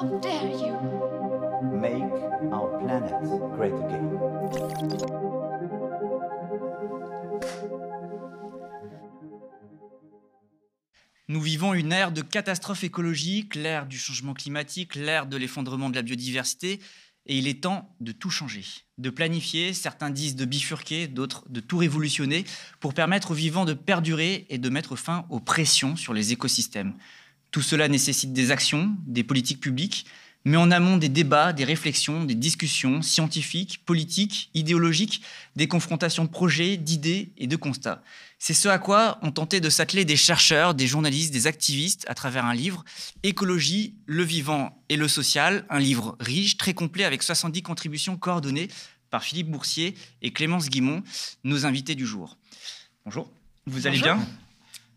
How dare you? Make our planet great again. Nous vivons une ère de catastrophe écologique, l'ère du changement climatique, l'ère de l'effondrement de la biodiversité, et il est temps de tout changer, de planifier, certains disent de bifurquer, d'autres de tout révolutionner, pour permettre aux vivants de perdurer et de mettre fin aux pressions sur les écosystèmes. Tout cela nécessite des actions, des politiques publiques, mais en amont des débats, des réflexions, des discussions scientifiques, politiques, idéologiques, des confrontations de projets, d'idées et de constats. C'est ce à quoi ont tenté de s'atteler des chercheurs, des journalistes, des activistes à travers un livre, Écologie, le vivant et le social, un livre riche, très complet avec 70 contributions coordonnées par Philippe Boursier et Clémence Guimont, nos invités du jour. Bonjour, vous allez bien?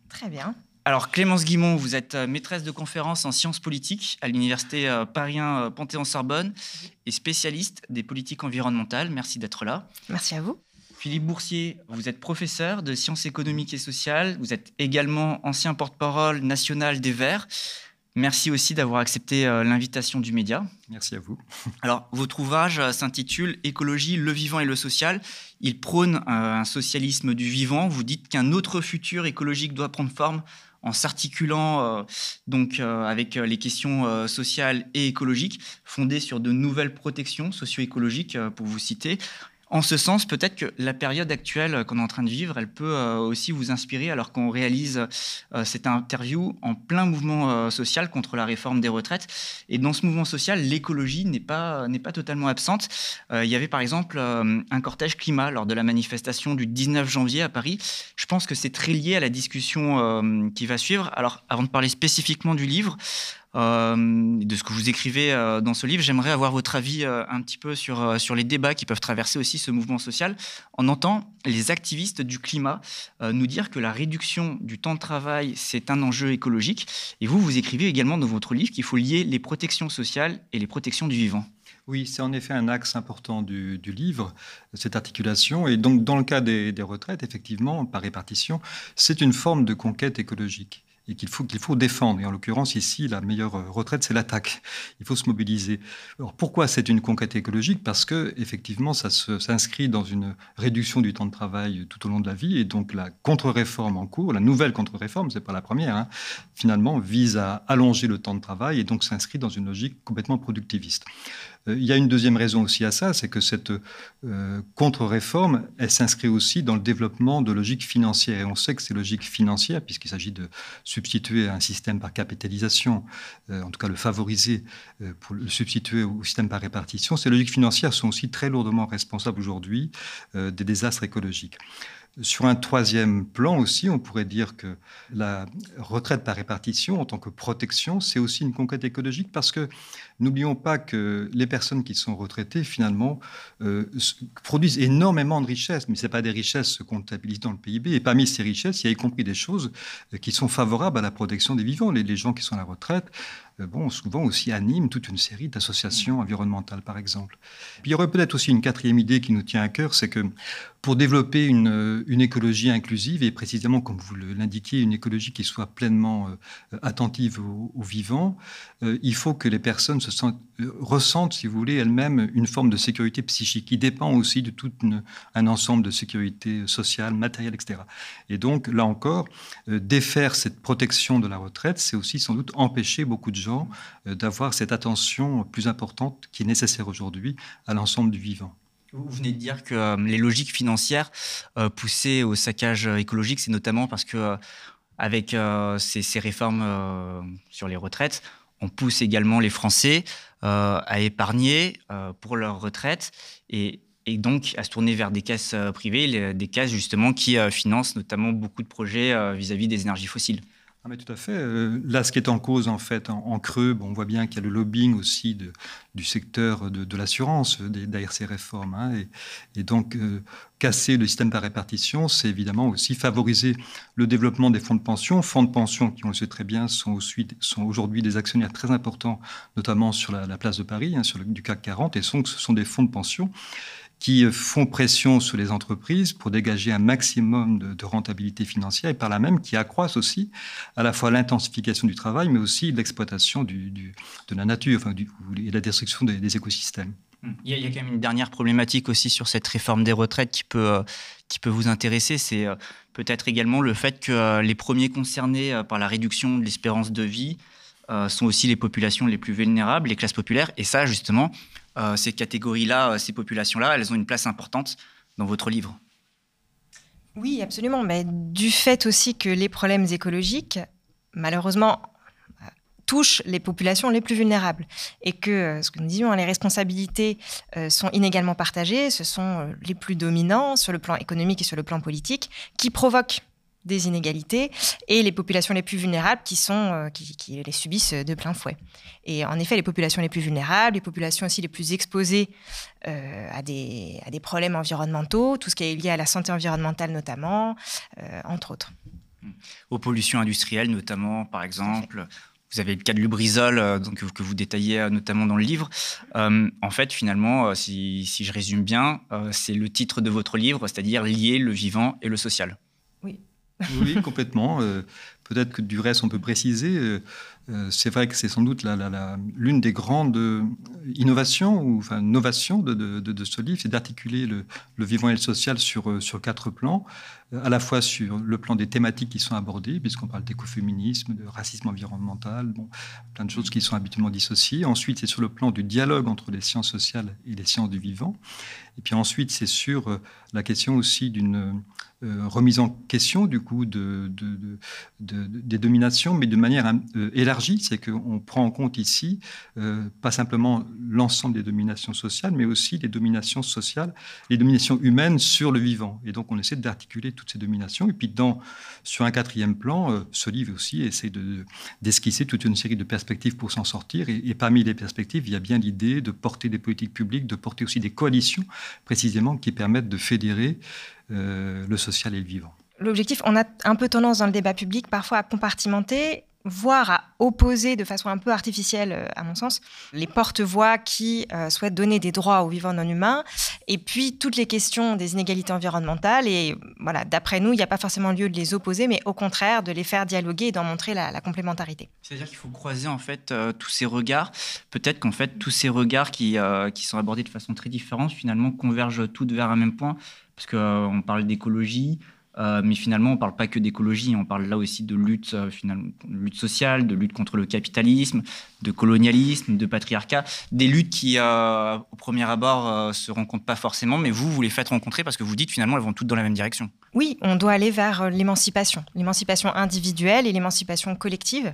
Très bien. Alors Clémence Guimont, vous êtes euh, maîtresse de conférences en sciences politiques à l'université euh, Paris 1 euh, Panthéon-Sorbonne et spécialiste des politiques environnementales. Merci d'être là. Merci à vous. Philippe Boursier, vous êtes professeur de sciences économiques et sociales. Vous êtes également ancien porte-parole national des Verts. Merci aussi d'avoir accepté l'invitation du média. Merci à vous. Alors, votre ouvrage s'intitule Écologie, le vivant et le social. Il prône un socialisme du vivant. Vous dites qu'un autre futur écologique doit prendre forme en s'articulant euh, donc euh, avec euh, les questions sociales et écologiques, fondées sur de nouvelles protections socio-écologiques, pour vous citer. En ce sens, peut-être que la période actuelle euh, qu'on est en train de vivre, elle peut euh, aussi vous inspirer alors qu'on réalise euh, cette interview en plein mouvement social contre la réforme des retraites. Et dans ce mouvement social, l'écologie n'est pas, n'est pas totalement absente. Il y avait par exemple un cortège climat lors de la manifestation du 19 janvier à Paris. Je pense que c'est très lié à la discussion qui va suivre. Alors, avant de parler spécifiquement du livre, de ce que vous écrivez euh, dans ce livre, j'aimerais avoir votre avis euh, un petit peu sur, euh, sur les débats qui peuvent traverser aussi ce mouvement social. On entend les activistes du climat euh, nous dire que la réduction du temps de travail, c'est un enjeu écologique. Et vous, vous écrivez également dans votre livre qu'il faut lier les protections sociales et les protections du vivant. Oui, c'est en effet un axe important du, livre, cette articulation. Et donc, dans le cas des retraites, effectivement, par répartition, c'est une forme de conquête écologique et qu'il faut, faut défendre. Et en l'occurrence, ici, la meilleure retraite, c'est l'attaque. Il faut se mobiliser. Alors, pourquoi c'est une conquête écologique? Parce que, effectivement, ça s'inscrit dans une réduction du temps de travail tout au long de la vie. Et donc, la contre-réforme en cours, la nouvelle contre-réforme, c'est pas la première, hein, finalement, vise à allonger le temps de travail et donc s'inscrit dans une logique complètement productiviste. Euh, Il y a une deuxième raison aussi à ça, c'est que cette euh, contre-réforme, elle s'inscrit aussi dans le développement de logiques financières. Et on sait que ces logiques financières, puisqu'il s'agit de substituer un système par capitalisation, euh, en tout cas le favoriser pour le substituer au système par répartition, ces logiques financières sont aussi très lourdement responsables aujourd'hui des désastres écologiques. Sur un troisième plan aussi, on pourrait dire que la retraite par répartition en tant que protection, c'est aussi une conquête écologique parce que n'oublions pas que les personnes qui sont retraitées, finalement, euh, produisent énormément de richesses, mais ce pas des richesses comptabilisées dans le PIB. Et parmi ces richesses, il y a y compris des choses euh, qui sont favorables à la protection des vivants. Les, les gens qui sont à la retraite, bon, souvent aussi animent toute une série d'associations environnementales, par exemple. Puis il y aurait peut-être aussi une quatrième idée qui nous tient à cœur, c'est que pour développer une, euh, une écologie inclusive, et précisément comme vous l'indiquiez, une écologie qui soit pleinement euh, attentive aux, vivants, euh, il faut que les personnes se sentent, euh, ressentent, si vous voulez, elles-mêmes une forme de sécurité psychique qui dépend aussi de tout un ensemble de sécurité sociale, matérielle, etc. Et donc, là encore, euh, défaire cette protection de la retraite, c'est aussi sans doute empêcher beaucoup de gens euh, d'avoir cette attention plus importante qui est nécessaire aujourd'hui à l'ensemble du vivant. Vous venez de dire que euh, les logiques financières poussées au saccage écologique, c'est notamment parce que avec ces, réformes sur les retraites, on pousse également les Français euh, à épargner euh, pour leur retraite et, donc à se tourner vers des caisses euh, privées, des caisses justement qui financent notamment beaucoup de projets euh, vis-à-vis des énergies fossiles. Ah, mais tout à fait. Euh, Là, ce qui est en cause, en fait, en, creux, bon, on voit bien qu'il y a le lobbying aussi du secteur de, l'assurance euh, derrière ces réformes. hein. et, donc, euh, casser le système par répartition, c'est évidemment aussi favoriser le développement des fonds de pension. Fonds de pension qui, on le sait très bien, sont, aujourd'hui des actionnaires très importants, notamment sur la, la place de Paris, hein, sur le, du CAC 40, et sont, ce sont des fonds de pension qui font pression sur les entreprises pour dégager un maximum de, rentabilité financière et par là même qui accroissent aussi à la fois l'intensification du travail, mais aussi l'exploitation de la nature enfin, et la destruction des, écosystèmes. Il y, a, quand même une dernière problématique aussi sur cette réforme des retraites qui peut, euh, qui peut vous intéresser, c'est euh, peut-être également le fait que euh, les premiers concernés par la réduction de l'espérance de vie sont aussi les populations les plus vulnérables, les classes populaires. Et ça, justement, euh, ces catégories-là, euh, ces populations-là, elles ont une place importante dans votre livre. Oui, absolument. Mais du fait aussi que les problèmes écologiques, malheureusement, touchent les populations les plus vulnérables. Et que, euh, ce que nous disions, hein, les responsabilités sont inégalement partagées. Ce sont les plus dominants sur le plan économique et sur le plan politique qui provoquent des inégalités et les populations les plus vulnérables qui, sont, euh, qui, les subissent de plein fouet. Et en effet, les populations les plus vulnérables, les populations aussi les plus exposées euh, à, des, à des problèmes environnementaux, tout ce qui est lié à la santé environnementale notamment, euh, entre autres. Aux pollutions industrielles notamment, par exemple. Vous avez le cas de Lubrizol donc, que vous détaillez notamment dans le livre. en fait, finalement, si, si je résume bien, c'est le titre de votre livre, c'est-à-dire lier le vivant et le social. Oui, complètement. Euh, peut-être que du reste, on peut préciser. Euh, euh, c'est vrai que c'est sans doute l'une des grandes innovations ou enfin novations de, ce livre, c'est d'articuler le, vivant et le social sur quatre plans, à la fois sur le plan des thématiques qui sont abordées, puisqu'on parle d'écoféminisme, de racisme environnemental, bon, plein de choses qui sont habituellement dissociées. Ensuite, c'est sur le plan du dialogue entre les sciences sociales et les sciences du vivant. Et puis ensuite, c'est sur la question aussi d'une euh, remise en question du coup de, des dominations, mais de manière euh, élargie, c'est qu'on prend en compte ici euh, pas simplement l'ensemble des dominations sociales, mais aussi les dominations sociales, les dominations humaines sur le vivant. Et donc on essaie d'articuler toutes ces dominations. Et puis dans, sur un quatrième plan, ce livre aussi essaie d'esquisser toute une série de perspectives pour s'en sortir. Et, et, parmi les perspectives, il y a bien l'idée de porter des politiques publiques, de porter aussi des coalitions précisément qui permettent de fédérer euh, le social et le vivant. L'objectif, on a un peu tendance dans le débat public parfois à compartimenter voire à opposer de façon un peu artificielle, euh, à mon sens, les porte-voix qui euh, souhaitent donner des droits aux vivants non humains, et puis toutes les questions des inégalités environnementales. Et voilà, d'après nous, il n'y a pas forcément lieu de les opposer, mais au contraire de les faire dialoguer et d'en montrer la, complémentarité. C'est-à-dire qu'il faut croiser en fait tous ces regards. Peut-être qu'en fait tous ces regards qui, qui sont abordés de façon très différente finalement convergent toutes vers un même point parce qu'on euh, parle d'écologie, euh, mais finalement, on ne parle pas que d'écologie, on parle là aussi de lutte, euh, finalement, lutte sociale, de lutte contre le capitalisme, de colonialisme, de patriarcat, des luttes qui, au premier abord, ne se rencontrent pas forcément, mais vous, vous les faites rencontrer parce que vous dites finalement, elles vont toutes dans la même direction. Oui, on doit aller vers l'émancipation, l'émancipation individuelle et l'émancipation collective.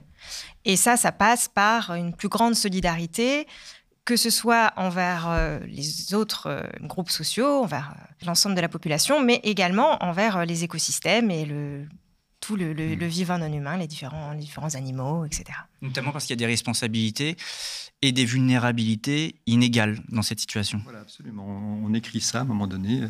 Et ça, ça passe par une plus grande solidarité, que ce soit envers euh, les autres euh, groupes sociaux, envers euh, l'ensemble de la population, mais également envers les écosystèmes et le, tout le, mmh. vivant non humain, les différents, les différents animaux, etc. Notamment parce qu'il y a des responsabilités et des vulnérabilités inégales dans cette situation. Voilà, absolument. On écrit ça à un moment donné,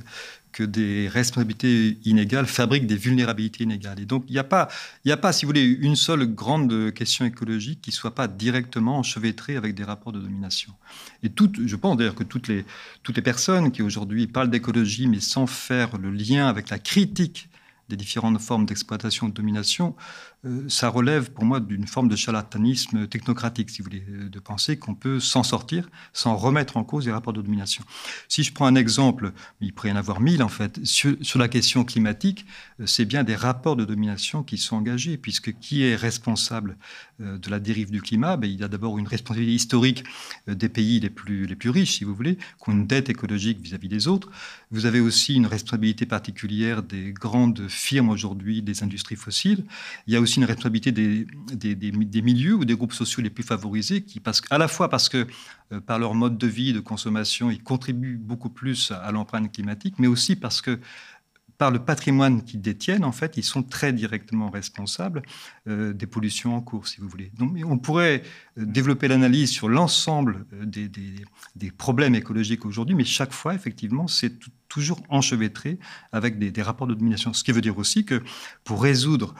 que des responsabilités inégales fabriquent des vulnérabilités inégales. Et donc, il n'y a, pas, a pas, si vous voulez, une seule grande question écologique qui ne soit pas directement enchevêtrée avec des rapports de domination. Et toutes, je pense d'ailleurs que toutes les, toutes les personnes qui aujourd'hui parlent d'écologie, mais sans faire le lien avec la critique des différentes formes d'exploitation, de domination, euh, ça relève pour moi d'une forme de charlatanisme technocratique, si vous voulez, euh, de penser qu'on peut s'en sortir sans remettre en cause les rapports de domination. Si je prends un exemple, il pourrait y en avoir mille en fait, sur, la question climatique, euh, c'est bien des rapports de domination qui sont engagés, puisque qui est responsable de la dérive du climat? Ben, Il y a d'abord une responsabilité historique des pays les plus, les plus riches, si vous voulez, qui ont une dette écologique vis-à-vis des autres. Vous avez aussi une responsabilité particulière des grandes firmes aujourd'hui, des industries fossiles. Il y a aussi une responsabilité des, des, milieux ou des groupes sociaux les plus favorisés, qui, parce, à la fois parce que euh, par leur mode de vie, de consommation, ils contribuent beaucoup plus à l'empreinte climatique, mais aussi parce que par le patrimoine qu'ils détiennent, en fait, ils sont très directement responsables euh, des pollutions en cours, si vous voulez. Donc, on pourrait euh, développer l'analyse sur l'ensemble euh, des, des, problèmes écologiques aujourd'hui, mais chaque fois, effectivement, c'est toujours enchevêtré avec des, rapports de domination. Ce qui veut dire aussi que pour résoudre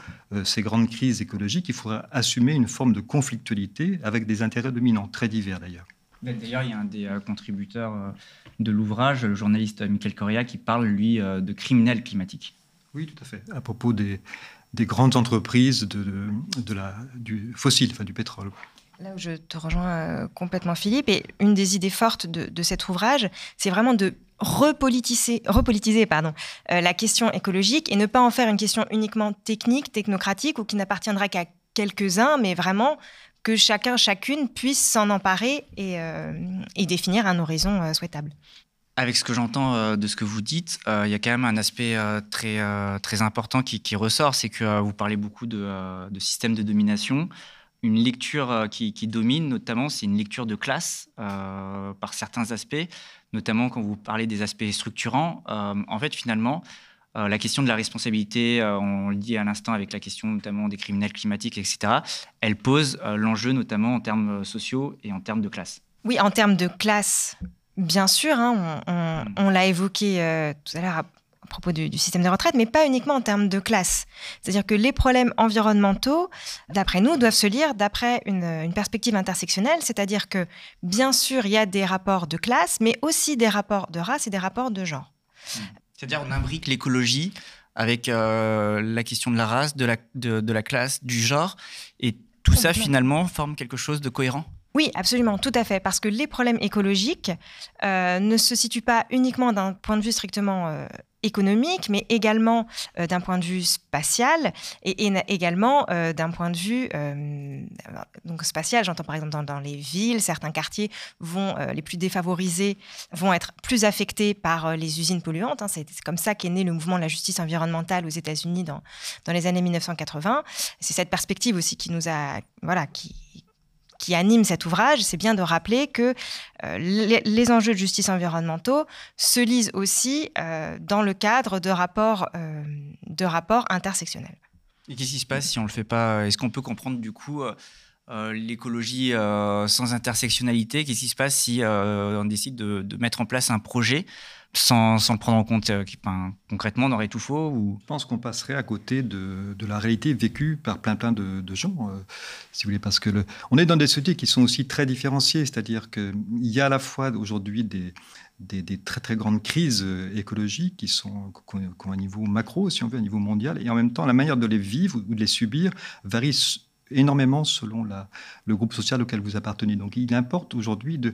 ces grandes crises écologiques, il faudra assumer une forme de conflictualité avec des intérêts dominants, très divers d'ailleurs. D'ailleurs, il y a un des contributeurs de l'ouvrage, le journaliste Michael Correa, qui parle, lui, de criminels climatiques. Oui, tout à fait. À propos des, des grandes entreprises de, de, la, du fossile, enfin du pétrole. Là où je te rejoins euh, complètement, Philippe, et une des idées fortes de, cet ouvrage, c'est vraiment de repolitiser, repolitiser pardon, euh, la question écologique et ne pas en faire une question uniquement technique, technocratique ou qui n'appartiendra qu'à quelques-uns, mais vraiment que chacun, chacune puisse s'en emparer et, euh, définir un horizon souhaitable. Avec ce que j'entends de ce que vous dites, il y a quand même un aspect très, très important qui, ressort, c'est que vous parlez beaucoup de, de systèmes de domination une lecture euh, qui, domine, notamment, c'est une lecture de classe euh, par certains aspects, notamment quand vous parlez des aspects structurants. Euh, en fait, finalement, la question de la responsabilité, on le dit à l'instant avec la question notamment des criminels climatiques, etc., elle pose l'enjeu notamment en termes sociaux et en termes de classe. Oui, en termes de classe, bien sûr, hein, on, l'a évoqué tout à l'heure à propos du, système de retraite, mais pas uniquement en termes de classe. C'est-à-dire que les problèmes environnementaux, d'après nous, doivent se lire d'après une, perspective intersectionnelle, c'est-à-dire que bien sûr, il y a des rapports de classe, mais aussi des rapports de race et des rapports de genre. C'est-à-dire on imbrique l'écologie avec euh, la question de la race, de la, de la classe, du genre, et tout ça finalement forme quelque chose de cohérent. Oui, absolument, tout à fait, parce que les problèmes écologiques euh, ne se situent pas uniquement d'un point de vue strictement euh, économique, mais également euh, d'un point de vue spatial et, également d'un point de vue donc spatial. J'entends par exemple dans, les villes, certains quartiers vont les plus défavorisés vont être plus affectés par les usines polluantes. Hein. C'est comme ça qu'est né le mouvement de la justice environnementale aux États-Unis dans, dans les années 1980. C'est cette perspective aussi qui nous a voilà qui qui anime cet ouvrage, c'est bien de rappeler que euh, les, enjeux de justice environnementaux se lisent aussi euh, dans le cadre de rapports, euh, de rapports intersectionnels. Et qu'est-ce qui se passe si on ne le fait pas Est-ce qu'on peut comprendre du coup l'écologie sans intersectionnalité? Qu'est-ce qui se passe si on décide de, de, mettre en place un projet sans, le prendre en compte euh, Concrètement, on aurait tout faux ou... Je pense qu'on passerait à côté de, la réalité vécue par plein plein de, gens, euh, si vous voulez, parce que on est dans des sociétés qui sont aussi très différenciées, c'est-à-dire qu'il y a à la fois aujourd'hui des, très très grandes crises euh, écologiques qui sont qui ont un niveau macro, si on veut, un niveau mondial, et en même temps la manière de les vivre ou de les subir varie énormément selon le groupe social auquel vous appartenez. Donc il importe aujourd'hui de,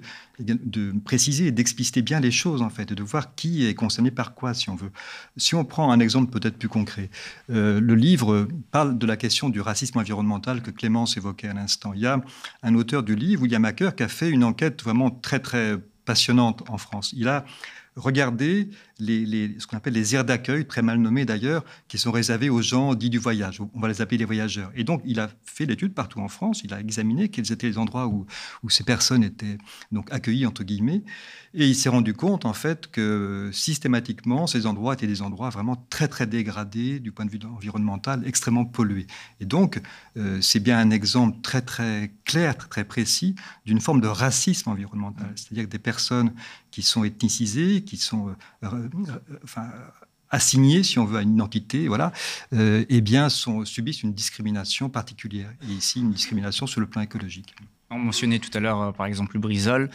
préciser et d'expliciter bien les choses, en fait, et de voir qui est concerné par quoi, si on veut. Si on prend un exemple peut-être plus concret, euh, le livre parle de la question du racisme environnemental que Clémence évoquait à l'instant. Il y a un auteur du livre, William Hacker, qui a fait une enquête vraiment très, très passionnante en France. Il a regardez ce qu'on appelle les aires d'accueil, très mal nommées d'ailleurs, qui sont réservées aux gens dits du voyage. On va les appeler les voyageurs. Et donc, il a fait l'étude partout en France. Il a examiné quels étaient les endroits où, où ces personnes étaient donc accueillies, entre guillemets. Et il s'est rendu compte, en fait, que systématiquement, ces endroits étaient des endroits vraiment très, très dégradés du point de vue environnemental, extrêmement pollués. Et donc, euh, c'est bien un exemple très, très clair, très, très précis d'une forme de racisme environnemental. C'est-à-dire que des personnes qui sont ethnicisées, qui sont euh, enfin, assignés, si on veut, à une identité, voilà, euh, eh bien, sont, subissent une discrimination particulière. Et ici, une discrimination sur le plan écologique. On mentionnait tout à l'heure, euh, par exemple, le Brisol,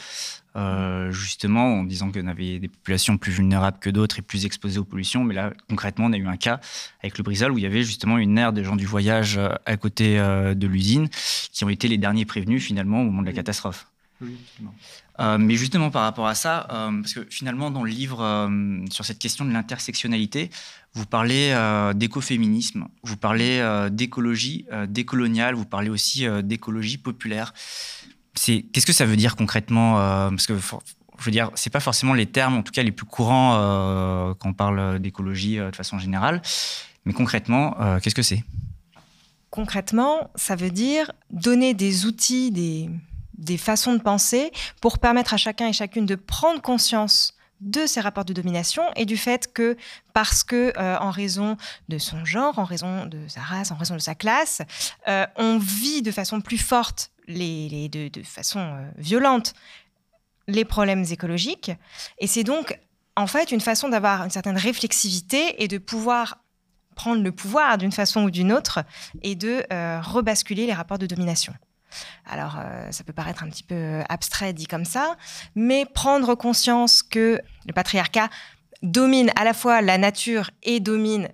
justement, en disant qu'on avait des populations plus vulnérables que d'autres et plus exposées aux pollutions. Mais là, concrètement, on a eu un cas avec le Brisol où il y avait justement une aire de gens du voyage à côté de l'usine qui ont été les derniers prévenus, finalement, au moment de la catastrophe. Euh, mais justement par rapport à ça, euh, parce que finalement dans le livre euh, sur cette question de l'intersectionnalité, vous parlez d'écoféminisme, vous parlez d'écologie décoloniale, vous parlez aussi d'écologie populaire. C'est qu'est-ce que ça veut dire concrètement Parce que je veux dire, c'est pas forcément les termes, en tout cas les plus courants quand on parle d'écologie de façon générale. Mais concrètement, qu'est-ce que c'est? Concrètement, ça veut dire donner des outils, des, des façons de penser pour permettre à chacun et chacune de prendre conscience de ces rapports de domination et du fait que parce que euh, en raison de son genre, en raison de sa race, en raison de sa classe, euh, on vit de façon plus forte, les, de, façon euh, violente, les problèmes écologiques. Et c'est donc en fait une façon d'avoir une certaine réflexivité et de pouvoir prendre le pouvoir d'une façon ou d'une autre et de rebasculer les rapports de domination. Alors, ça peut paraître un petit peu abstrait dit comme ça, mais prendre conscience que le patriarcat domine à la fois la nature et domine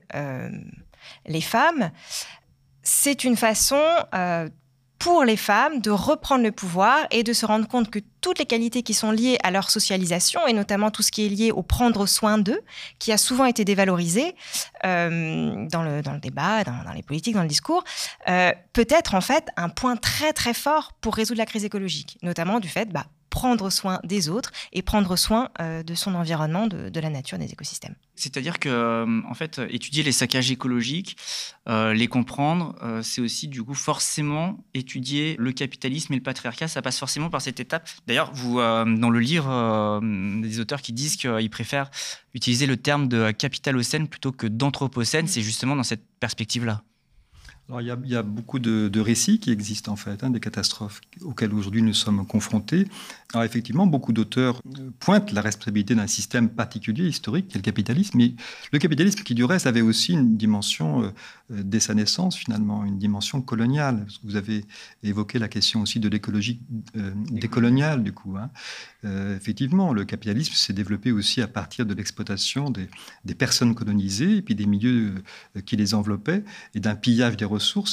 les femmes, c'est une façon pour les femmes de reprendre le pouvoir et de se rendre compte que toutes les qualités qui sont liées à leur socialisation, et notamment tout ce qui est lié au prendre soin d'eux, qui a souvent été dévalorisé euh, dans, le, dans le débat, dans, les politiques, dans le discours, euh, peut être en fait un point très très fort pour résoudre la crise écologique, notamment du fait bah, prendre soin des autres et prendre soin euh, de son environnement, de, la nature, des écosystèmes. C'est-à-dire que, euh, en fait, étudier les saccages écologiques, euh, les comprendre, c'est aussi du coup forcément étudier le capitalisme et le patriarcat. Ça passe forcément par cette étape. D'ailleurs, vous, dans le livre, des auteurs qui disent qu'ils préfèrent utiliser le terme de capitalocène plutôt que d'anthropocène, c'est justement dans cette perspective-là. Alors, il, y a, beaucoup de, récits qui existent en fait, hein, des catastrophes auxquelles aujourd'hui nous sommes confrontés. Alors effectivement, beaucoup d'auteurs euh, pointent la responsabilité d'un système particulier historique, qui est le capitalisme. Mais le capitalisme, qui du reste avait aussi une dimension, euh, euh, dès sa naissance finalement, une dimension coloniale. vous avez évoqué la question aussi de l'écologie décoloniale, du coup. Hein. effectivement, le capitalisme s'est développé aussi à partir de l'exploitation des, des, personnes colonisées, et puis des milieux qui les enveloppaient, et d'un pillage des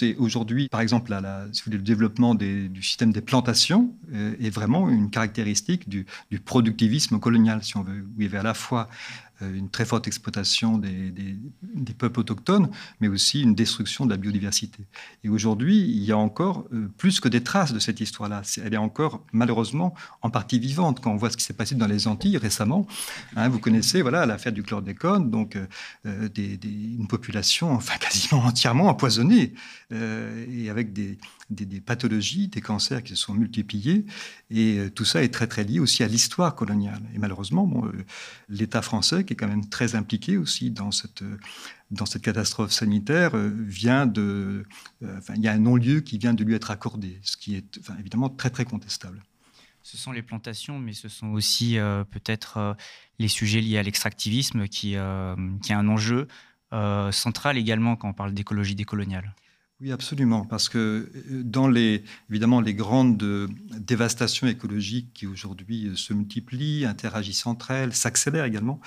Et aujourd'hui, par exemple, le développement du système des plantations est vraiment une caractéristique du, du, productivisme colonial, si on veut, où il y avait à la fois euh, une très forte exploitation des, peuples autochtones, mais aussi une destruction de la biodiversité. Et aujourd'hui, il y a encore euh, plus que des traces de cette histoire-là. Elle est encore, malheureusement, en partie vivante. Quand on voit ce qui s'est passé dans les Antilles récemment, hein, vous connaissez voilà, l'affaire du chlordécone, donc euh, une population enfin, quasiment entièrement empoisonnée, et avec des, pathologies, des cancers qui se sont multipliés. Et tout ça est très, très lié aussi à l'histoire coloniale. Et malheureusement, l'État français, est quand même très impliqué aussi dans cette, dans cette catastrophe sanitaire, euh, vient de. Euh, enfin, il y a un non-lieu qui vient de lui être accordé, ce qui est évidemment très, très contestable. Ce sont les plantations, mais ce sont aussi euh, peut-être les sujets liés à l'extractivisme qui, qui est un enjeu central également quand on parle d'écologie décoloniale. Oui, absolument, parce que euh, dans les, évidemment, les grandes euh, dévastations écologiques qui aujourd'hui euh, se multiplient, interagissent entre elles, s'accélèrent également,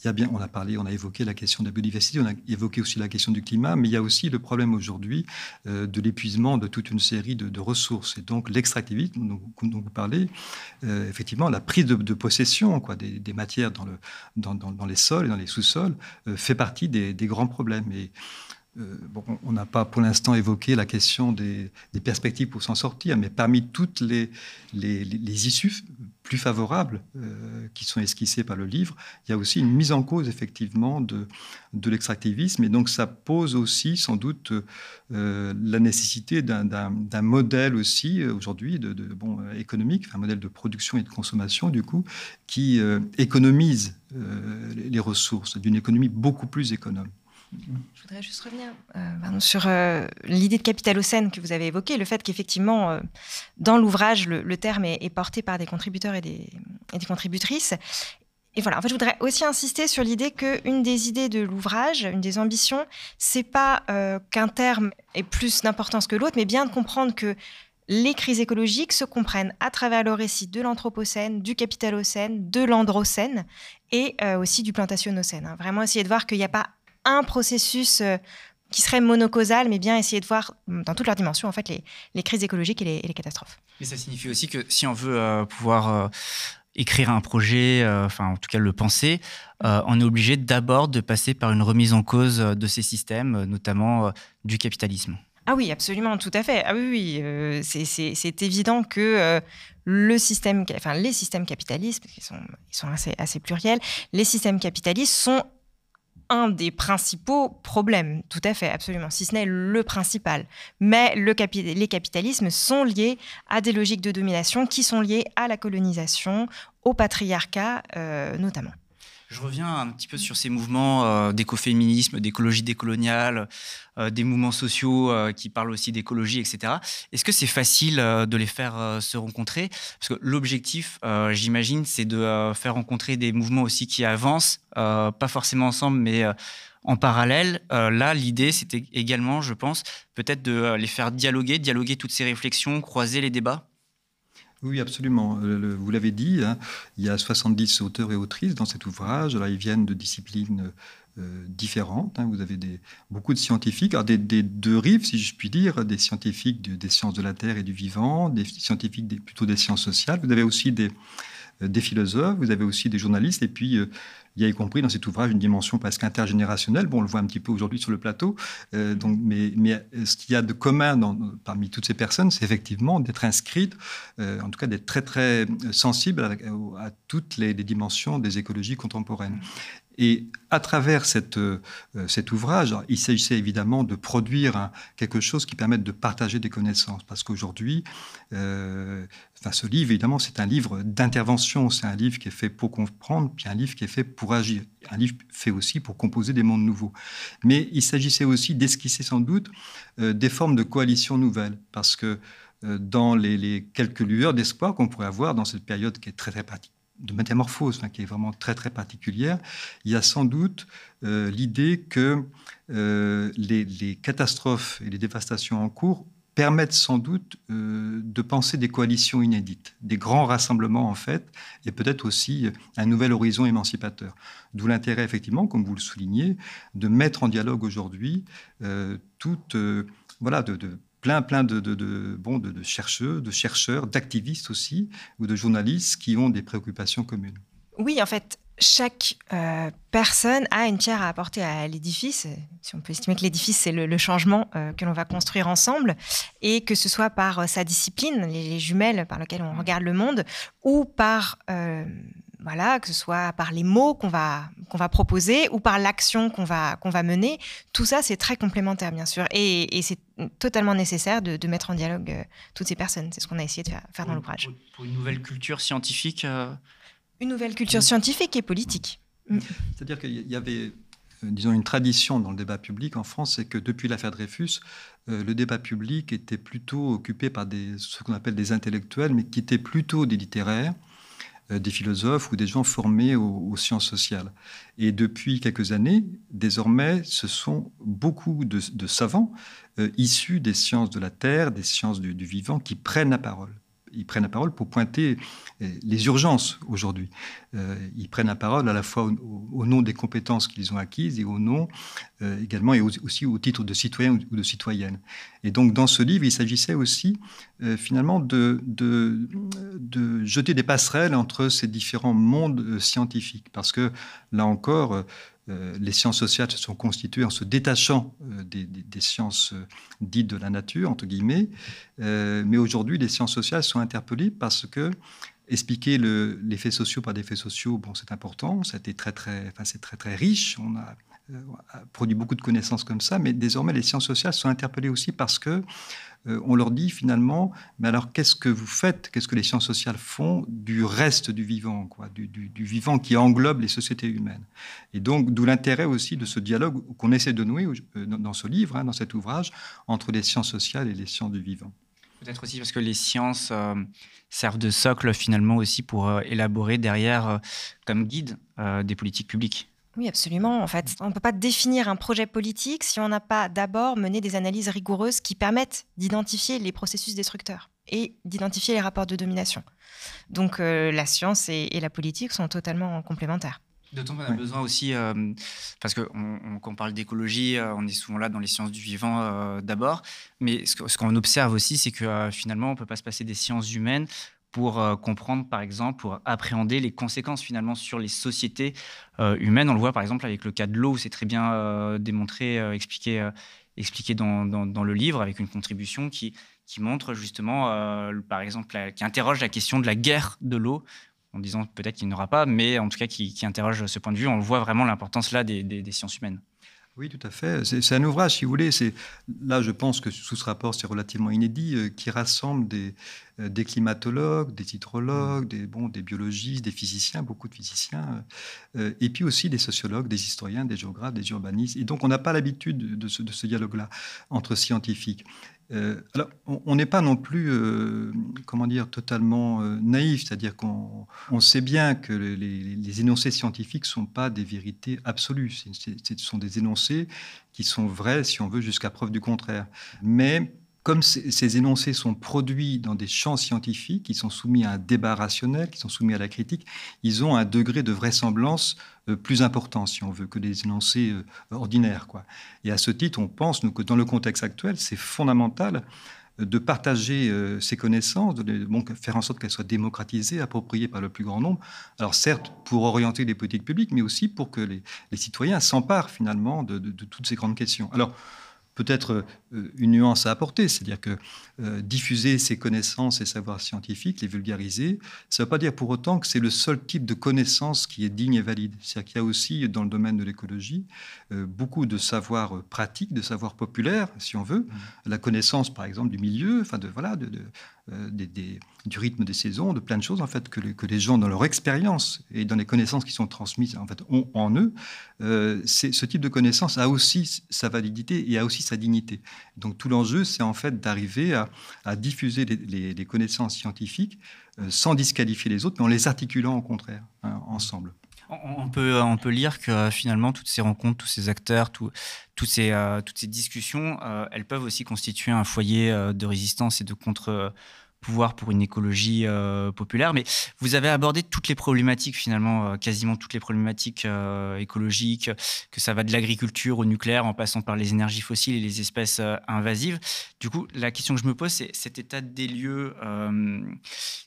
il y a bien, on a parlé, on a évoqué la question de la biodiversité, on a évoqué aussi la question du climat, mais il y a aussi le problème aujourd'hui de l'épuisement de toute une série de, ressources. Et donc l'extractivisme dont, vous parlez, effectivement, la prise de, possession des, matières dans, le, dans, dans, les sols et dans les sous-sols fait partie des, grands problèmes. Euh, on n'a pas pour l'instant évoqué la question des, perspectives pour s'en sortir, mais parmi toutes les, issues plus favorables euh, qui sont esquissées par le livre, il y a aussi une mise en cause effectivement de, l'extractivisme, et donc ça pose aussi sans doute euh, la nécessité d'un modèle aussi aujourd'hui de, bon, économique, un modèle de production et de consommation du coup, qui économise les ressources, d'une économie beaucoup plus économe. Je voudrais juste revenir euh, sur euh, l'idée de capitalocène que vous avez évoquée, le fait qu'effectivement, euh, dans l'ouvrage, le, terme est, porté par des contributeurs et des, contributrices. Et voilà, en fait, je voudrais aussi insister sur l'idée qu'une des idées de l'ouvrage, une des ambitions, c'est pas qu'un terme ait plus d'importance que l'autre, mais bien de comprendre que les crises écologiques se comprennent à travers le récit de l'anthropocène, du capitalocène, de l'androcène et aussi du plantationnocène. Hein. Vraiment essayer de voir qu'il n'y a pas un processus euh, qui serait monocausal, mais bien essayer de voir dans toutes leurs dimensions en fait les, crises écologiques et les, catastrophes. Mais ça signifie aussi que si on veut euh, pouvoir euh, écrire un projet, enfin en tout cas le penser, on est obligé d'abord de passer par une remise en cause de ces systèmes, notamment du capitalisme. Ah oui, absolument, tout à fait. Ah oui, oui c'est évident que le système, enfin les systèmes capitalistes, ils sont, ils sont assez, assez pluriels, les systèmes capitalistes sont un des principaux problèmes, tout à fait, absolument, si ce n'est le principal. Mais le les capitalismes sont liés à des logiques de domination qui sont liées à la colonisation, au patriarcat euh, notamment. Je reviens un petit peu sur ces mouvements euh, d'écoféminisme, d'écologie décoloniale, euh, des mouvements sociaux euh, qui parlent aussi d'écologie, etc. Est-ce que c'est facile de les faire se rencontrer? Parce que l'objectif, j'imagine, c'est de faire rencontrer des mouvements aussi qui avancent, pas forcément ensemble, mais En parallèle, là, l'idée, c'était également, je pense, peut-être de les faire dialoguer, dialoguer toutes ces réflexions, croiser les débats? Oui, absolument. vous l'avez dit, hein, il y a 70 auteurs et autrices dans cet ouvrage. Ils viennent de disciplines euh, différentes. Hein. Vous avez des, beaucoup de scientifiques, des, deux rives, si je puis dire, des scientifiques des sciences de la Terre et du vivant, des scientifiques plutôt des sciences sociales. Vous avez aussi des, euh, des philosophes, vous avez aussi des journalistes, et puis euh, il y a y compris dans cet ouvrage une dimension presque intergénérationnelle. Bon, on le voit un petit peu aujourd'hui sur le plateau. donc, mais, ce qu'il y a de commun parmi toutes ces personnes, c'est effectivement d'être inscrites, en tout cas d'être très très sensible à, toutes les, dimensions des écologies contemporaines. Et à travers euh, cet ouvrage, il s'agissait évidemment de produire quelque chose qui permette de partager des connaissances. Parce qu'aujourd'hui, euh, enfin, ce livre, évidemment, c'est un livre d'intervention. C'est un livre qui est fait pour comprendre, puis un livre qui est fait pour agir. Un livre fait aussi pour composer des mondes nouveaux. Mais il s'agissait aussi d'esquisser sans doute euh, des formes de coalition nouvelles. Parce que dans les, les quelques lueurs d'espoir qu'on pourrait avoir dans cette période qui est très, très pratique de métamorphose, qui est vraiment très très particulière, il y a sans doute euh, l'idée que euh, les, catastrophes et les dévastations en cours permettent sans doute euh, de penser des coalitions inédites, des grands rassemblements en fait, et peut-être aussi un nouvel horizon émancipateur. D'où l'intérêt effectivement, comme vous le soulignez, de mettre en dialogue aujourd'hui toute voilà de plein, plein de, bon, de, chercheurs, de chercheurs, d'activistes aussi, ou de journalistes qui ont des préoccupations communes. Oui, en fait, chaque euh, personne a une pierre à apporter à l'édifice. Si on peut estimer que l'édifice, c'est le, changement euh, que l'on va construire ensemble, et que ce soit par euh, sa discipline, les, jumelles par lesquelles on regarde le monde, ou par voilà, que ce soit par les mots qu'on va, qu'on va proposer ou par l'action qu'on va, qu'on va mener. Tout ça, c'est très complémentaire, bien sûr. Et, c'est totalement nécessaire de, mettre en dialogue euh, toutes ces personnes. C'est ce qu'on a essayé de faire, dans l'ouvrage. Pour, une nouvelle culture scientifique euh, Une nouvelle culture scientifique et politique. Mm. C'est-à-dire qu'il y avait euh, disons, une tradition dans le débat public en France, c'est que depuis l'affaire Dreyfus, le débat public était plutôt occupé par des, ce qu'on appelle des intellectuels, mais qui étaient plutôt des littéraires, euh, des philosophes ou des gens formés aux, sciences sociales. Et depuis quelques années, désormais, ce sont beaucoup de, savants euh, issus des sciences de la Terre, des sciences du vivant, qui prennent la parole ils prennent la parole pour pointer euh, les urgences aujourd'hui. Euh, ils prennent la parole à la fois au, nom des compétences qu'ils ont acquises et au nom euh, également et aussi au titre de citoyen ou de citoyenne. Et donc dans ce livre, il s'agissait aussi finalement de, de, de, jeter des passerelles entre ces différents mondes scientifiques. Parce que là encore, euh, les sciences sociales se sont constituées en se détachant euh, des, sciences euh, dites de la nature, entre guillemets. mais aujourd'hui, les sciences sociales sont interpellées parce que expliquer les faits sociaux par des faits sociaux, bon, c'est important, ça très, très, enfin, c'est très, très riche. On a produit beaucoup de connaissances comme ça, mais désormais, les sciences sociales sont interpellées aussi parce que euh, on leur dit finalement, mais alors qu'est-ce que vous faites, qu'est-ce que les sciences sociales font du reste du vivant, quoi, du, vivant qui englobe les sociétés humaines? Et donc, d'où l'intérêt aussi de ce dialogue qu'on essaie de nouer euh, dans ce livre, hein, dans cet ouvrage, entre les sciences sociales et les sciences du vivant. Peut-être aussi parce que les sciences euh, servent de socle finalement aussi pour élaborer derrière comme guide des politiques publiques. Oui, absolument. En fait, on ne peut pas définir un projet politique si on n'a pas d'abord mené des analyses rigoureuses qui permettent d'identifier les processus destructeurs et d'identifier les rapports de domination. Donc euh, la science et, la politique sont totalement complémentaires. D'autant qu'on a besoin aussi, euh, parce que quand on parle d'écologie, euh, on est souvent là dans les sciences du vivant d'abord, mais ce qu'on observe aussi, c'est que finalement, on ne peut pas se passer des sciences humaines pour euh, comprendre, par exemple, pour appréhender les conséquences finalement sur les sociétés euh, humaines. On le voit par exemple avec le cas de l'eau, c'est très bien euh, démontré, expliqué, expliqué dans, le livre, avec une contribution qui, montre justement, par exemple, qui interroge la question de la guerre de l'eau en disant peut-être qu'il n'y en aura pas, mais en tout cas qui, interroge ce point de vue. On voit vraiment l'importance là des sciences humaines. Oui, tout à fait. C'est un ouvrage, si vous voulez. Là, je pense que sous ce rapport, c'est relativement inédit, euh, qui rassemble des, euh, des, climatologues, des hydrologues, des, bon, des biologistes, des physiciens, beaucoup de physiciens, euh, et puis aussi des sociologues, des historiens, des géographes, des urbanistes. Et donc, on n'a pas l'habitude de ce, de ce dialogue-là entre scientifiques. Euh, alors, on n'est pas non plus, euh, comment dire, totalement euh, naïf, c'est-à-dire qu'on on sait bien que les, les énoncés scientifiques ne sont pas des vérités absolues, ce sont des énoncés qui sont vrais, si on veut, jusqu'à preuve du contraire. Mais comme ces, énoncés sont produits dans des champs scientifiques, qui sont soumis à un débat rationnel, qui sont soumis à la critique, ils ont un degré de vraisemblance euh, plus important, si on veut, que des énoncés euh, ordinaires. Quoi. Et à ce titre, on pense que dans le contexte actuel, c'est fondamental euh, de partager ces connaissances, de faire en sorte qu'elles soient démocratisées, appropriées par le plus grand nombre. Alors certes, pour orienter les politiques publiques, mais aussi pour que les, citoyens s'emparent finalement de, de, toutes ces grandes questions. Alors, peut-être euh, une nuance à apporter, c'est-à-dire que euh, diffuser ces connaissances et savoirs scientifiques, les vulgariser, ça ne veut pas dire pour autant que c'est le seul type de connaissance qui est digne et valide. C'est-à-dire qu'il y a aussi dans le domaine de l'écologie euh, beaucoup de savoirs pratiques, de savoirs populaires, si on veut, mmh. la connaissance par exemple du milieu, enfin de voilà, de, du rythme des saisons, de plein de choses en fait que, les gens dans leur expérience et dans les connaissances qui sont transmises en fait ont en eux. ce type de connaissance a aussi sa validité et a aussi sa dignité. Donc tout l'enjeu, c'est en fait d'arriver à, diffuser les, connaissances scientifiques euh, sans disqualifier les autres, mais en les articulant au contraire, hein, ensemble. On peut, on peut lire que euh, finalement, toutes ces rencontres, tous ces acteurs, toutes ces, euh, toutes ces discussions, elles peuvent aussi constituer un foyer de résistance et de contre pouvoir pour une écologie euh, populaire. Mais vous avez abordé toutes les problématiques, finalement, euh, quasiment toutes les problématiques euh, écologiques, que ça va de l'agriculture au nucléaire, en passant par les énergies fossiles et les espèces invasives. Du coup, la question que je me pose, c'est cet état des lieux.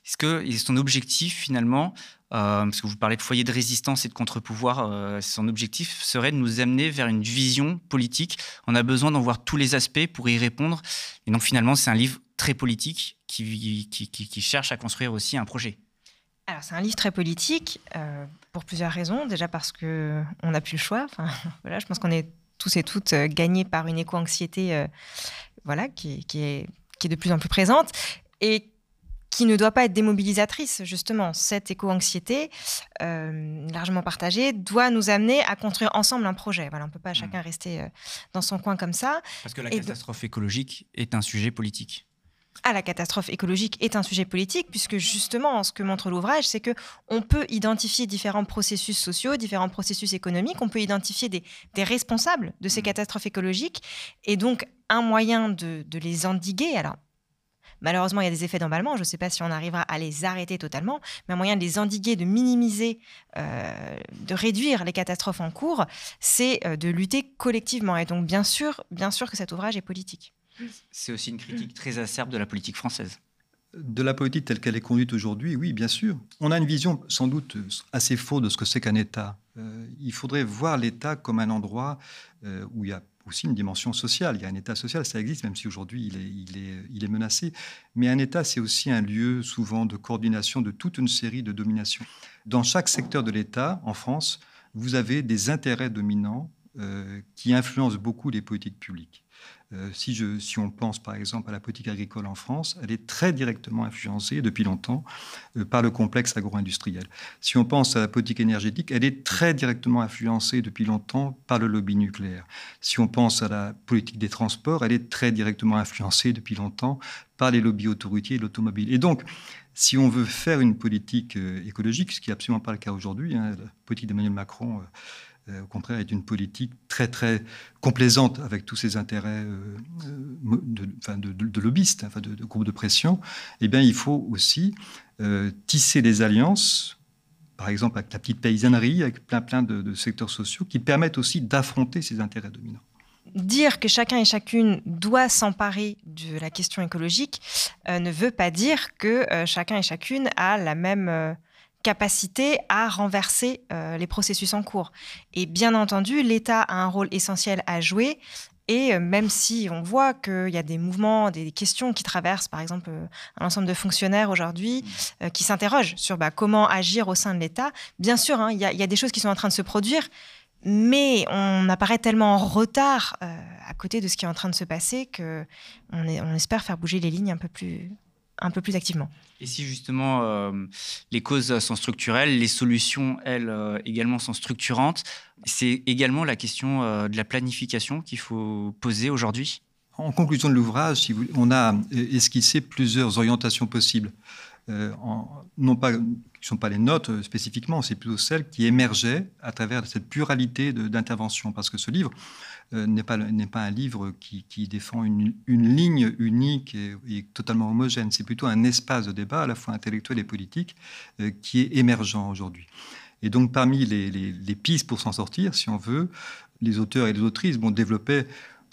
Est-ce que son objectif, finalement, parce que vous parlez de foyer de résistance et de contre-pouvoir, son objectif serait de nous amener vers une vision politique. On a besoin d'en voir tous les aspects pour y répondre. Et donc finalement, c'est un livre très politique qui, qui, cherche à construire aussi un projet. Alors c'est un livre très politique euh, pour plusieurs raisons. Déjà parce que on n'a plus le choix. Enfin, voilà, je pense qu'on est tous et toutes euh, gagnés par une éco-anxiété, euh, voilà, qui, qui, est, qui est de plus en plus présente et qui ne doit pas être démobilisatrice, justement. Cette éco-anxiété, largement partagée, doit nous amener à construire ensemble un projet. Voilà, on ne peut pas mmh. chacun rester dans son coin comme ça. Parce que la catastrophe écologique est un sujet politique à la catastrophe écologique est un sujet politique, puisque justement, ce que montre l'ouvrage, c'est que on peut identifier différents processus sociaux, différents processus économiques, on peut identifier des, responsables de ces mmh. catastrophes écologiques, et donc un moyen de, les endiguer. Alors, malheureusement, il y a des effets d'emballement, je ne sais pas si on arrivera à les arrêter totalement, mais un moyen de les endiguer, de minimiser, euh, de réduire les catastrophes en cours, c'est euh, de lutter collectivement. Et donc, bien sûr, bien sûr que cet ouvrage est politique. C'est aussi une critique très acerbe de la politique française. De la politique telle qu'elle est conduite aujourd'hui, oui, bien sûr. On a une vision sans doute assez fausse de ce que c'est qu'un État. Euh, il faudrait voir l'État comme un endroit euh, où il y a aussi une dimension sociale. Il y a un État social, ça existe, même si aujourd'hui il est, menacé. Mais un État, c'est aussi un lieu souvent de coordination de toute une série de dominations. Dans chaque secteur de l'État, en France, vous avez des intérêts dominants euh, qui influencent beaucoup les politiques publiques. Euh, si, on pense par exemple à la politique agricole en France, elle est très directement influencée depuis longtemps euh, par le complexe agro-industriel. Si on pense à la politique énergétique, elle est très directement influencée depuis longtemps par le lobby nucléaire. Si on pense à la politique des transports, elle est très directement influencée depuis longtemps par les lobbies autoroutiers et l'automobile. Et donc, si on veut faire une politique euh, écologique, ce qui n'est absolument pas le cas aujourd'hui, hein, la politique d'Emmanuel Macron au contraire, est une politique très, très complaisante avec tous ces intérêts euh, euh, de, de, lobbyistes, enfin de, groupes de pression, eh bien, il faut aussi tisser des alliances, par exemple avec la petite paysannerie, avec plein, plein de, secteurs sociaux, qui permettent aussi d'affronter ces intérêts dominants. Dire que chacun et chacune doit s'emparer de la question écologique ne veut pas dire que chacun et chacune a la même capacité à renverser euh, les processus en cours. Et bien entendu, l'État a un rôle essentiel à jouer. Et euh, même si on voit qu'il y a des mouvements, des questions qui traversent, par exemple, euh, un ensemble de fonctionnaires aujourd'hui qui s'interrogent sur bah, comment agir au sein de l'État, bien sûr, hein, il y, a des choses qui sont en train de se produire, mais on apparaît tellement en retard à côté de ce qui est en train de se passer qu'on on espère faire bouger les lignes un peu plus, un peu plus activement. Et si justement euh, les causes sont structurelles, les solutions, elles, euh, également sont structurantes, c'est également la question euh, de la planification qu'il faut poser aujourd'hui? En conclusion de l'ouvrage, si on a esquissé plusieurs orientations possibles. Euh, non pas, qui ne sont pas les notes euh, spécifiquement, c'est plutôt celles qui émergeaient à travers cette pluralité d'interventions. Parce que ce livre euh, n'est pas, pas un livre qui, défend une, ligne unique et, totalement homogène. C'est plutôt un espace de débat, à la fois intellectuel et politique, qui est émergent aujourd'hui. Et donc, parmi les, les pistes pour s'en sortir, si on veut, les auteurs et les autrices vont développer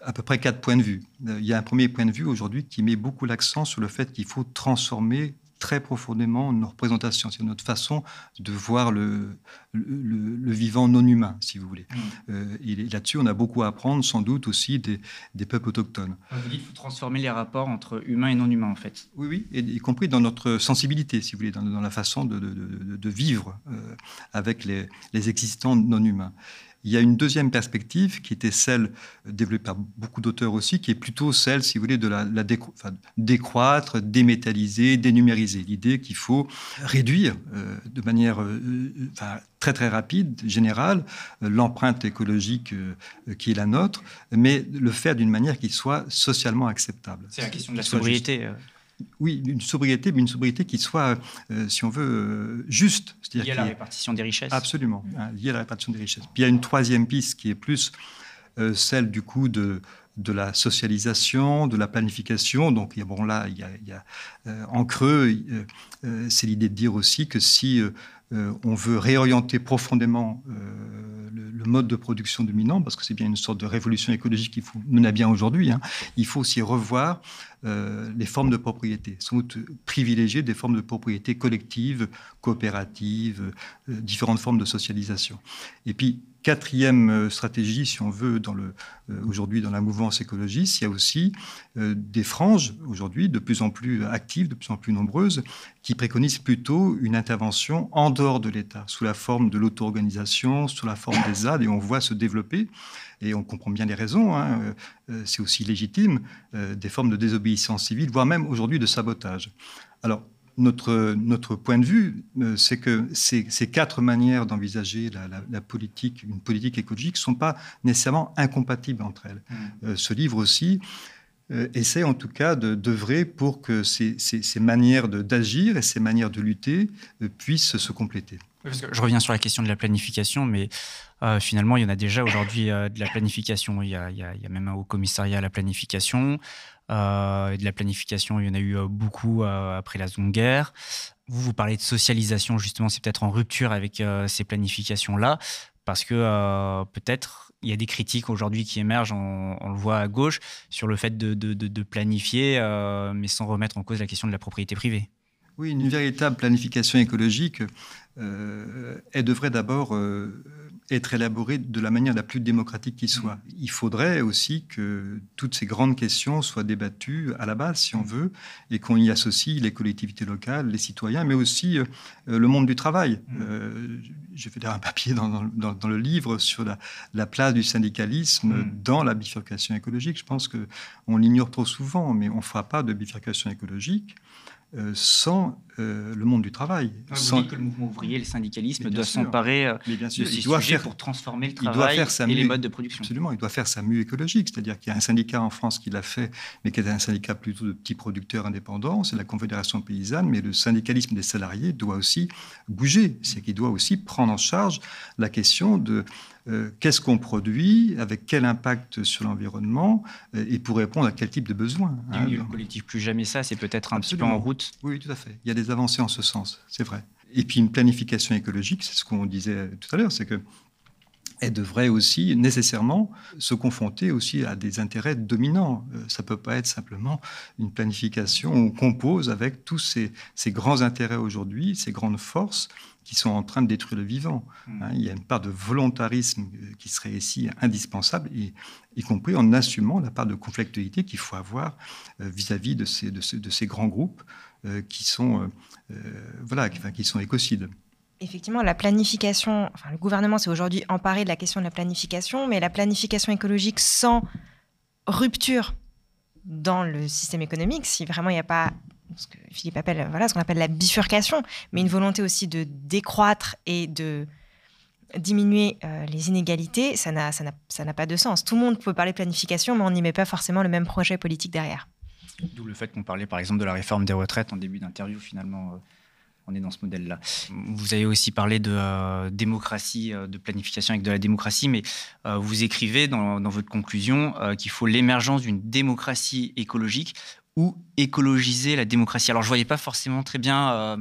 à peu près quatre points de vue. Il y a un premier point de vue aujourd'hui qui met beaucoup l'accent sur le fait qu'il faut transformer très profondément nos représentations, c'est notre façon de voir le, le, vivant non humain, si vous voulez. Mmh. Euh, et là-dessus, on a beaucoup à apprendre, sans doute aussi des, des peuples autochtones. Vous dites qu'il faut transformer les rapports entre humain et non humain, en fait. Oui, oui, et, y compris dans notre sensibilité, si vous voulez, dans, la façon de, de, de vivre euh, avec les, les existants non humains. Il y a une deuxième perspective qui était celle euh, développée par beaucoup d'auteurs aussi, qui est plutôt celle, si vous voulez, de la, décroître, démétalliser, dénumériser. L'idée qu'il faut réduire euh, de manière euh, très très rapide, générale, l'empreinte écologique qui est la nôtre, mais le faire d'une manière qui soit socialement acceptable. C'est la question de la sobriété oui, une sobriété, mais une sobriété qui soit, euh, si on veut, euh, juste. Liée à la répartition des richesses. Absolument, hein, liée à la répartition des richesses. Puis il y a une troisième piste qui est plus euh, celle du coup de, de la socialisation, de la planification. Donc bon, là, il y a, en creux, c'est l'idée de dire aussi que si on veut réorienter profondément le, mode de production dominant, parce que c'est bien une sorte de révolution écologique qu'il faut mener à bien aujourd'hui, hein, il faut aussi revoir euh, les formes de propriété, sans doute privilégier des formes de propriété collective, coopérative, euh, différentes formes de socialisation. Et puis, quatrième euh, stratégie, si on veut, le, aujourd'hui dans la mouvance écologiste, il y a aussi des franges, aujourd'hui, de plus en plus actives, de plus en plus nombreuses, qui préconisent plutôt une intervention en dehors de l'État, sous la forme de l'auto-organisation, sous la forme des ZAD, et on voit se développer et on comprend bien les raisons, hein, euh, euh, c'est aussi légitime, euh, des formes de désobéissance civile, voire même aujourd'hui de sabotage. Alors, notre, notre point de vue, c'est que ces, ces, quatre manières d'envisager la, politique, une politique écologique, ne sont pas nécessairement incompatibles entre elles. Mmh. ce livre aussi essaie en tout cas d'œuvrer pour que ces, ces, ces manières d'agir et ces manières de lutter puissent se compléter. je reviens sur la question de la planification, mais euh, finalement, il y en a déjà aujourd'hui euh, de la planification. Il y, a, même un haut commissariat à la planification. Euh, de la planification, il y en a eu beaucoup après la Seconde Guerre. Vous, vous parlez de socialisation, justement, c'est peut-être en rupture avec ces planifications-là, parce que peut-être il y a des critiques aujourd'hui qui émergent, on, le voit à gauche, sur le fait de planifier, mais sans remettre en cause la question de la propriété privée. Oui, une véritable planification écologique, elle devrait d'abord être élaboré de la manière la plus démocratique qui soit. Il faudrait aussi que toutes ces grandes questions soient débattues à la base, si on veut, et qu'on y associe les collectivités locales, les citoyens, mais aussi euh, le monde du travail. Mm. Euh, J'ai fait un papier dans, dans, le livre sur la, la place du syndicalisme mm. dans la bifurcation écologique. Je pense qu'on l'ignore trop souvent, mais on ne fera pas de bifurcation écologique euh, sans euh, le monde du travail. Vous sans... que le mouvement ouvrier, le syndicalisme doit s'emparer euh, de ces il doit faire, pour transformer le travail et les modes de production. Absolument, il doit faire sa mue écologique, c'est-à-dire qu'il y a un syndicat en France qui l'a fait, mais qui est un syndicat plutôt de petits producteurs indépendants, c'est la Confédération paysanne, mais le syndicalisme des salariés doit aussi bouger, c'est qu'il doit aussi prendre en charge la question de euh, qu'est-ce qu'on produit, avec quel impact sur l'environnement, euh, et pour répondre à quel type de besoins. Hein, le collectif Plus Jamais Ça, c'est peut-être un petit peu en route. Oui, tout à fait. Il y a des avancées en ce sens, c'est vrai. Et puis une planification écologique, c'est ce qu'on disait tout à l'heure, c'est que elle devrait aussi nécessairement se confronter aussi à des intérêts dominants. Euh, ça ne peut pas être simplement une planification où on compose avec tous ces, ces grands intérêts aujourd'hui, ces grandes forces qui sont en train de détruire le vivant. Hmm. Hein, il y a une part de volontarisme euh, qui serait ici indispensable, y compris en assumant la part de conflictualité qu'il faut avoir euh, vis-à-vis de, ces, de, ces, grands groupes qui, sont, voilà, qui, sont écocides. Effectivement, la planification, enfin, le gouvernement s'est aujourd'hui emparé de la question de la planification, mais la planification écologique sans rupture dans le système économique, si vraiment il n'y a pas ce Philippe appelle, voilà, ce qu'on appelle la bifurcation, mais une volonté aussi de décroître et de diminuer les inégalités, ça n'a pas de sens. Tout le monde peut parler planification, mais on n'y met pas forcément le même projet politique derrière. D'où le fait qu'on parlait par exemple de la réforme des retraites en début d'interview finalement on est dans ce modèle-là. Vous avez aussi parlé de euh, démocratie, euh, de planification avec de la démocratie, mais euh, vous écrivez dans, votre conclusion qu'il faut l'émergence d'une démocratie écologique ou écologiser la démocratie. Alors je ne voyais pas forcément très bien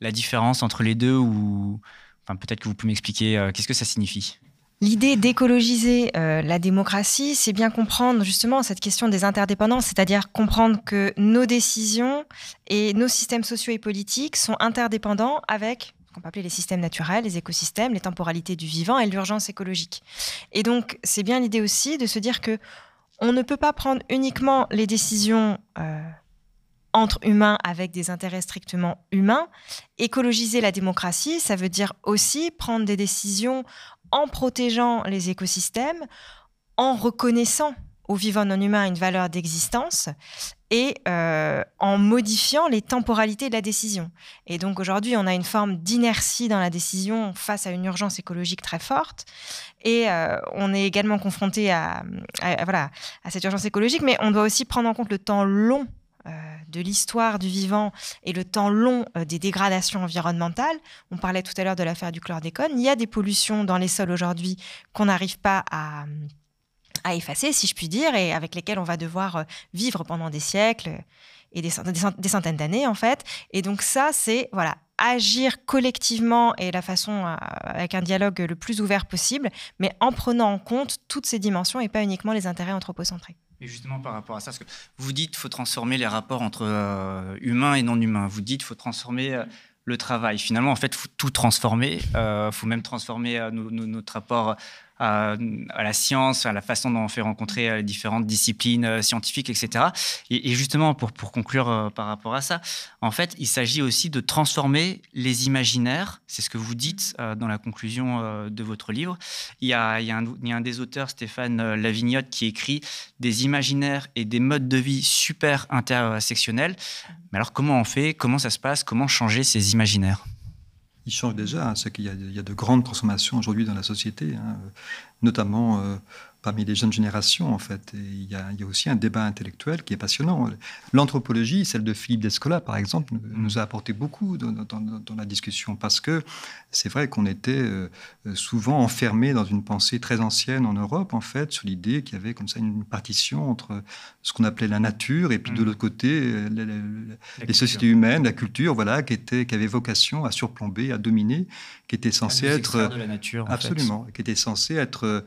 la différence entre les deux, ou enfin, peut-être que vous pouvez m'expliquer qu'est-ce que ça signifie? L'idée d'écologiser euh, la démocratie, c'est bien comprendre justement cette question des interdépendances, c'est-à-dire comprendre que nos décisions et nos systèmes sociaux et politiques sont interdépendants avec qu'on peut appeler les systèmes naturels, les écosystèmes, les temporalités du vivant et l'urgence écologique. Et donc, c'est bien l'idée aussi de se dire que on ne peut pas prendre uniquement les décisions euh, entre humains avec des intérêts strictement humains. Écologiser la démocratie, ça veut dire aussi prendre des décisions en protégeant les écosystèmes, en reconnaissant aux vivants non humains une valeur d'existence et euh, en modifiant les temporalités de la décision. Et donc aujourd'hui, on a une forme d'inertie dans la décision face à une urgence écologique très forte. Et euh, on est également confronté à, voilà, à cette urgence écologique, mais on doit aussi prendre en compte le temps long de l'histoire du vivant et le temps long euh, des dégradations environnementales. On parlait tout à l'heure de l'affaire du chlordécone. Il y a des pollutions dans les sols aujourd'hui qu'on n'arrive pas à, effacer, si je puis dire, et avec lesquelles on va devoir euh, vivre pendant des siècles et des, centaines d'années, en fait. Et donc ça, c'est voilà, agir collectivement et la façon avec un dialogue le plus ouvert possible, mais en prenant en compte toutes ces dimensions et pas uniquement les intérêts anthropocentrés. Et justement par rapport à ça, parce que vous dites faut transformer les rapports entre euh, humains et non humains. Vous dites faut transformer euh, le travail. Finalement, en fait, faut tout transformer. Il euh, faut même transformer notre rapport à, la science, à la façon dont on fait rencontrer euh, différentes disciplines euh, scientifiques, etc. Et, justement, pour, pour conclure euh, par rapport à ça, en fait, il s'agit aussi de transformer les imaginaires. C'est ce que vous dites dans la conclusion de votre livre. Il y a, un, il y a un des auteurs, Stéphane Lavignotte, qui écrit des imaginaires et des modes de vie super intersectionnels. Mais alors, comment on fait? Comment ça se passe? Comment changer ces imaginaires? Il change déjà. Hein, qu'il y, y, a de grandes transformations aujourd'hui dans la société, hein, notamment euh, parmi les jeunes générations, en fait. Et il, y a, aussi un débat intellectuel qui est passionnant. L'anthropologie, celle de Philippe Descola, par exemple, nous a apporté beaucoup dans, la discussion, parce que c'est vrai qu'on était euh, souvent enfermé dans une pensée très ancienne en Europe, en fait, sur l'idée qu'il y avait comme ça une partition entre ce qu'on appelait la nature et puis de mmh. l'autre côté euh, les, sociétés humaines, la culture, voilà, qui, était, qui avait vocation à surplomber, à dominer, qui était censé être... De la nature, absolument, qui était censé être euh,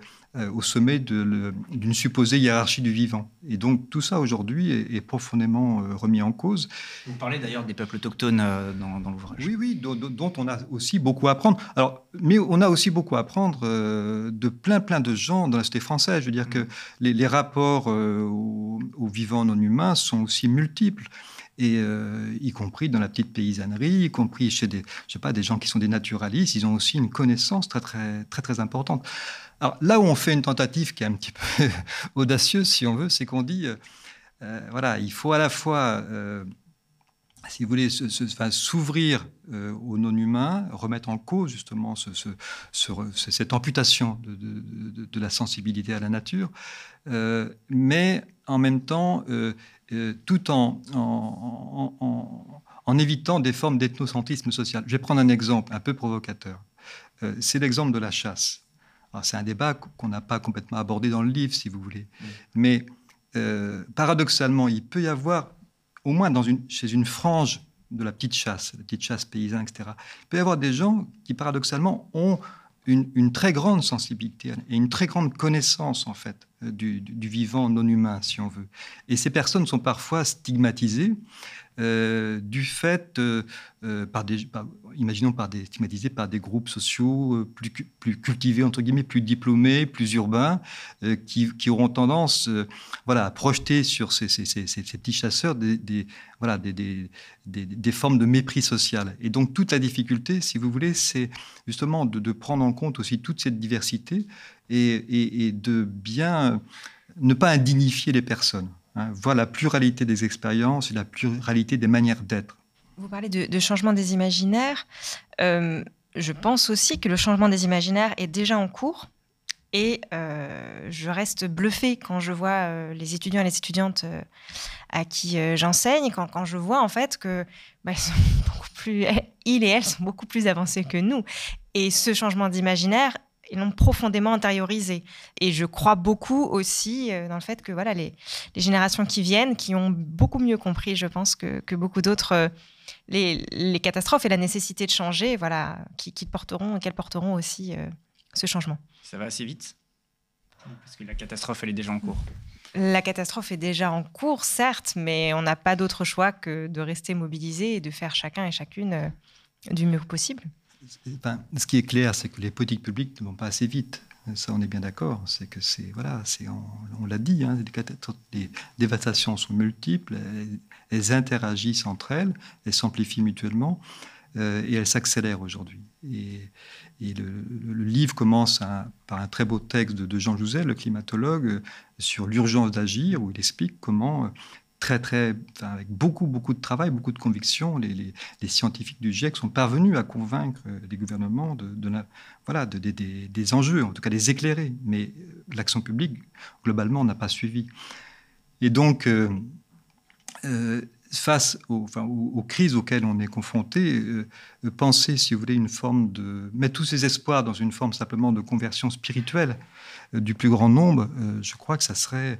au sommet d'une supposée hiérarchie du vivant. Et donc tout ça aujourd'hui est, profondément euh, remis en cause. Vous parlez d'ailleurs des peuples autochtones euh, dans, l'ouvrage. Oui, oui, dont, on a aussi beaucoup à apprendre. Alors, mais on a aussi beaucoup à apprendre de plein, plein de gens dans la société française. Je veux dire que mm. les, rapports aux, vivants non humains sont aussi multiples et y compris dans la petite paysannerie, y compris chez des, je sais pas, des gens qui sont des naturalistes, ils ont aussi une connaissance très très très très importante. Alors là où on fait une tentative qui est un petit peu audacieuse, si on veut, c'est qu'on dit, euh, euh, voilà, il faut à la fois, euh, si vous voulez, s'ouvrir aux non-humains, remettre en cause justement cette amputation de, la sensibilité à la nature, mais en même temps, tout en, en évitant des formes d'ethnocentrisme social. Je vais prendre un exemple un peu provocateur. c'est l'exemple de la chasse c'est un débat qu'on n'a pas complètement abordé dans le livre, si vous voulez. Mais euh, paradoxalement, il peut y avoir, au moins dans une, chez une frange de la petite chasse, la petite chasse paysanne, etc., il peut y avoir des gens qui, paradoxalement, ont une, très grande sensibilité et une très grande connaissance, en fait, du, du, vivant non humain, si on veut. Et ces personnes sont parfois stigmatisées euh, du fait, euh, euh, imaginons par des, stigmatisés par des groupes sociaux plus, cultivés, entre guillemets, plus diplômés, plus urbains, qui, auront tendance voilà, à projeter sur ces, petits chasseurs des, voilà, des, des, formes de mépris social. Et donc toute la difficulté, si vous voulez, c'est justement de, prendre en compte aussi toute cette diversité et, et, et de bien ne pas indignifier les personnes. Hein, la pluralité des expériences et la pluralité des manières d'être. Vous parlez de, changement des imaginaires. Euh, je pense aussi que le changement des imaginaires est déjà en cours. Et euh, je reste bluffée quand je vois euh, les étudiants et les étudiantes à qui j'enseigne, quand, quand, je vois en fait que bah, ils, sont beaucoup plus, ils et elles sont beaucoup plus avancés que nous. Et ce changement d'imaginaire, ils l'ont profondément intériorisé. Et je crois beaucoup aussi dans le fait que voilà, les, les, générations qui viennent, qui ont beaucoup mieux compris, je pense, que, que beaucoup d'autres, les, les, catastrophes et la nécessité de changer, voilà, qui, qui porteront, qu'elles porteront aussi ce changement. Ça va assez vite? Parce que la catastrophe, elle est déjà en cours. La catastrophe est déjà en cours, certes, mais on n'a pas d'autre choix que de rester mobilisé et de faire chacun et chacune euh, du mieux possible. Ce qui est clair, c'est que les politiques publiques ne vont pas assez vite. Ça, on est bien d'accord. C'est que c'est voilà, c'est on, l'a dit, hein, les, dévastations sont multiples, elles, interagissent entre elles, elles s'amplifient mutuellement euh, et elles s'accélèrent aujourd'hui. Et, le, livre commence par un très beau texte de, Jean Jouzel, le climatologue, sur l'urgence d'agir, où il explique comment, euh, très, très, avec beaucoup, beaucoup de travail, beaucoup de conviction, les, scientifiques du GIEC sont parvenus à convaincre euh, les gouvernements de, voilà, des enjeux, en tout cas les éclairer. Mais l'action publique, globalement, n'a pas suivi. Et donc, face aux, crises auxquelles on est confronté, euh, penser, si vous voulez, une forme de mettre tous ces espoirs dans une forme simplement de conversion spirituelle euh, du plus grand nombre, euh, je crois que ça serait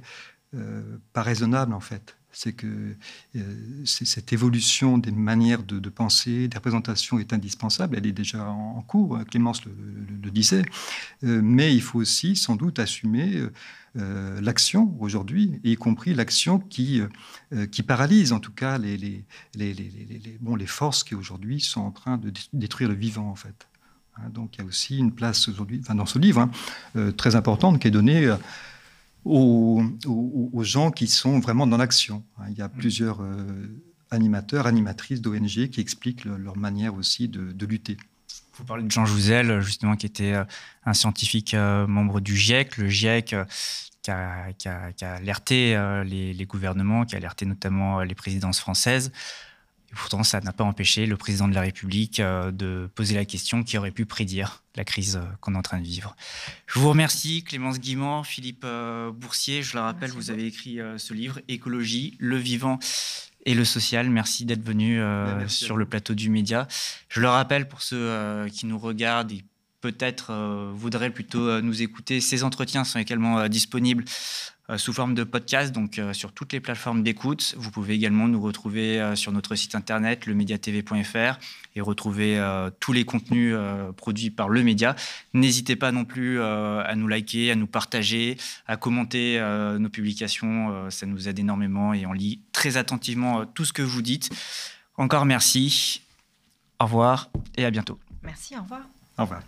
pas raisonnable en fait c'est que cette évolution des manières de, penser, des représentations est indispensable. Elle est déjà en, cours, Clémence le, disait. mais il faut aussi sans doute assumer euh, l'action aujourd'hui, y compris l'action qui, euh, qui paralyse en tout cas les, les, les, les forces qui aujourd'hui sont en train de détruire le vivant en fait. Hein, donc il y a aussi une place aujourd'hui, enfin, dans ce livre, hein, euh, très importante qui est donnée aux, aux, gens qui sont vraiment dans l'action. Il y a mmh. plusieurs animateurs, animatrices d'ONG qui expliquent leur manière aussi de, de lutter. Vous parlez de Jean Jouzel, justement, qui était un scientifique membre du GIEC. Le GIEC, qui a, alerté euh, les, gouvernements, qui a alerté notamment euh, les présidences françaises. Et pourtant, ça n'a pas empêché le président de la République euh, de poser la question qui aurait pu prédire la crise qu'on est en train de vivre. Je vous remercie, Clémence Guimand, Philippe Boursier. Je le rappelle, vous avez écrit ce livre, Écologie, le vivant et le social. Merci d'être venu sur le plateau du média. Je le rappelle pour ceux qui nous regardent et peut-être euh, voudraient plutôt euh, nous écouter, ces entretiens sont également euh, disponibles sous forme de podcast, donc sur toutes les plateformes d'écoute. Vous pouvez également nous retrouver sur notre site internet, lemediatv.fr, et retrouver tous les contenus produits par le média. N'hésitez pas non plus à nous liker, à nous partager, à commenter nos publications. ça nous aide énormément et on lit très attentivement tout ce que vous dites. Encore merci. Au revoir et à bientôt. Merci, au revoir. Au revoir.